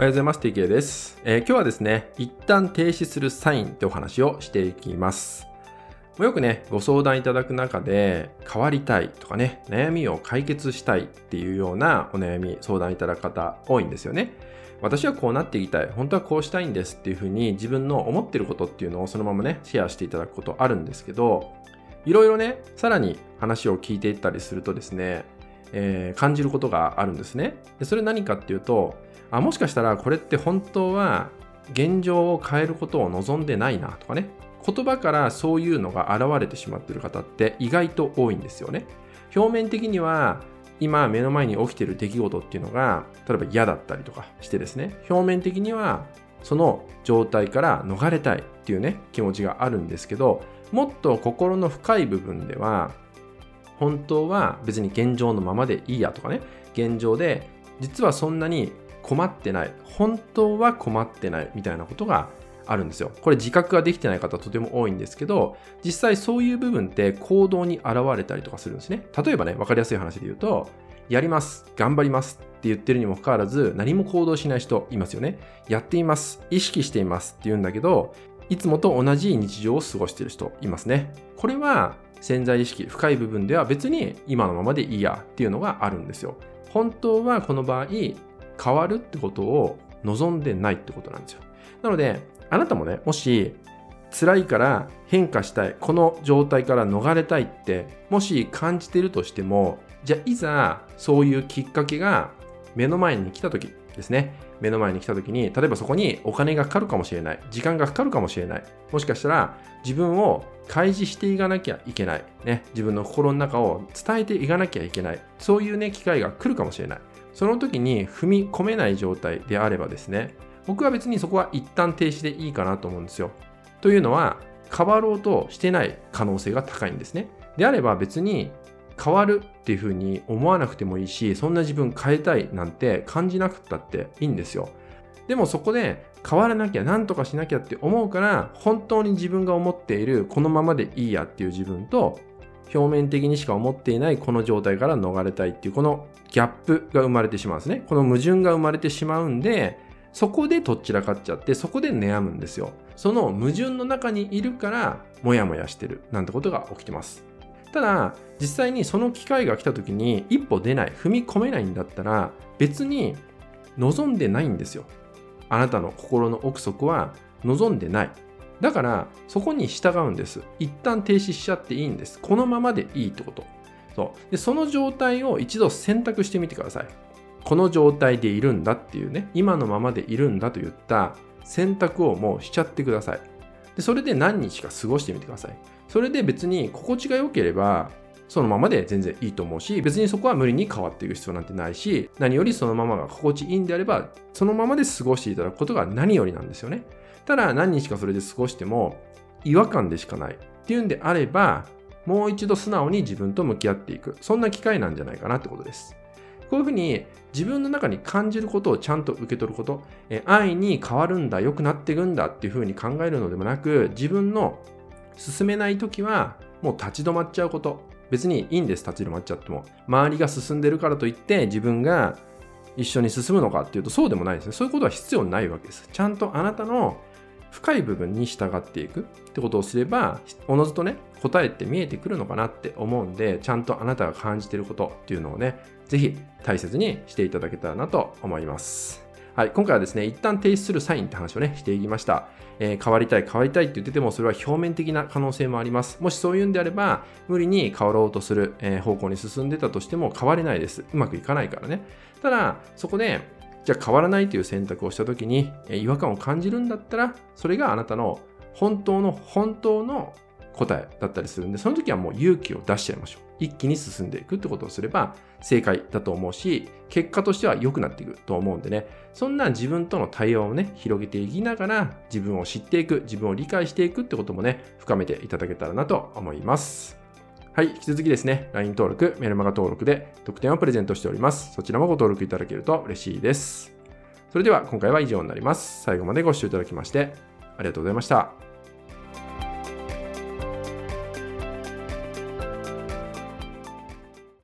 おはようございます。TK です、えー、今日はですね、一旦停止するサインってお話をしていきます。よくね、ご相談いただく中で、変わりたいとかね、悩みを解決したいっていうようなお悩み、相談いただく方多いんですよね。私はこうなっていきたい、本当はこうしたいんですっていうふうに自分の思ってることっていうのをそのままね、シェアしていただくことあるんですけど、いろいろね、さらに話を聞いていったりするとですね、えー、感じることがあるんですね。でそれ何かっていうと、あもしかしたらこれって本当は現状を変えることを望んでないなとかね。言葉からそういうのが現れてしまっている方って意外と多いんですよね。表面的には今目の前に起きている出来事っていうのが例えば嫌だったりとかしてですね。表面的にはその状態から逃れたいっていうね気持ちがあるんですけどもっと心の深い部分では本当は別に現状のままでいいやとかね。現状で実はそんなに困ってない。本当は困ってないみたいなことがあるんですよ。これ自覚ができてない方とても多いんですけど実際そういう部分って行動に現れたりとかするんですね。例えばね分かりやすい話で言うとやります頑張りますって言ってるにもかかわらず何も行動しない人いますよね。やっています意識していますって言うんだけどいつもと同じ日常を過ごしている人いますね。これは潜在意識深い部分では別に今のままでいいやっていうのがあるんですよ本当はこの場合変わるってことを望んでないってことなんですよ。なので、あなたもね、もし辛いから変化したい、この状態から逃れたいって、もし感じてるとしても、じゃあいざそういうきっかけが目の前に来た時ですね。目の前に来た時に、例えばそこにお金がかかるかもしれない。時間がかかるかもしれない。もしかしたら自分を開示していかなきゃいけない。ね。自分の心の中を伝えていかなきゃいけない。そういうね、機会が来るかもしれない。その時に踏み込めない状態であればですね、僕は別にそこは一旦停止でいいかなと思うんですよ。というのは、変わろうとしてない可能性が高いんですね。であれば別に変わるっていうふうに思わなくてもいいし、そんな自分変えたいなんて感じなくったっていいんですよ。でもそこで変わらなきゃ、なんとかしなきゃって思うから、本当に自分が思っているこのままでいいやっていう自分と、表面的にしか思っていないこの状態から逃れたいっていうこのギャップが生まれてしまうんですね。この矛盾が生まれてしまうんで、そこでとっちらかっちゃって、そこで悩むんですよ。その矛盾の中にいるから、モヤモヤしてるなんてことが起きてます。ただ、実際にその機会が来た時に一歩出ない、踏み込めないんだったら、別に望んでないんですよ。あなたの心の奥底は望んでない。だから、そこに従うんです。一旦停止しちゃっていいんです。このままでいいってこと。そうでその状態を一度選択してみてください。この状態でいるんだっていうね、今のままでいるんだといった選択をもうしちゃってください。でそれで何日か過ごしてみてください。それで別に心地が良ければ、そのままで全然いいと思うし、別にそこは無理に変わっていく必要なんてないし、何よりそのままが心地いいんであれば、そのままで過ごしていただくことが何よりなんですよね。ただ何日かそれで過ごしても違和感でしかないっていうんであれば、もう一度素直に自分と向き合っていく。そんな機会なんじゃないかなってことです。こういうふうに自分の中に感じることをちゃんと受け取ること、え愛に変わるんだ、良くなっていくんだっていうふうに考えるのでもなく、自分の進めない時はもう立ち止まっちゃうこと。別にいいんです、立ち止まっちゃっても。周りが進んでるからといって自分が一緒に進むのかっていうとそうでもないですね。そういうことは必要ないわけです。ちゃんとあなたの深い部分に従っていくってことをすれば、おのずとね、答えって見えてくるのかなって思うんで、ちゃんとあなたが感じてることっていうのをね、ぜひ大切にしていただけたらなと思います。はい、今回はですね、一旦停止するサインって話をね、していきました。えー、変わりたい、変わりたいって言ってても、それは表面的な可能性もあります。もしそういうんであれば、無理に変わろうとする、えー、方向に進んでたとしても変われないです。うまくいかないからね。ただ、そこで、じゃあ変わらないという選択をした時に違和感を感じるんだったらそれがあなたの本当の本当の答えだったりするんでその時はもう勇気を出しちゃいましょう。一気に進んでいくってことをすれば正解だと思うし結果としては良くなっていくと思うんでね。そんな自分との対話をね広げていきながら自分を知っていく自分を理解していくってこともね深めていただけたらなと思います。はい、引き続きですね、LINE 登録、メルマガ登録で特典をプレゼントしております。そちらもご登録いただけると嬉しいです。それでは今回は以上になります。最後までご視聴いただきましてありがとうございました。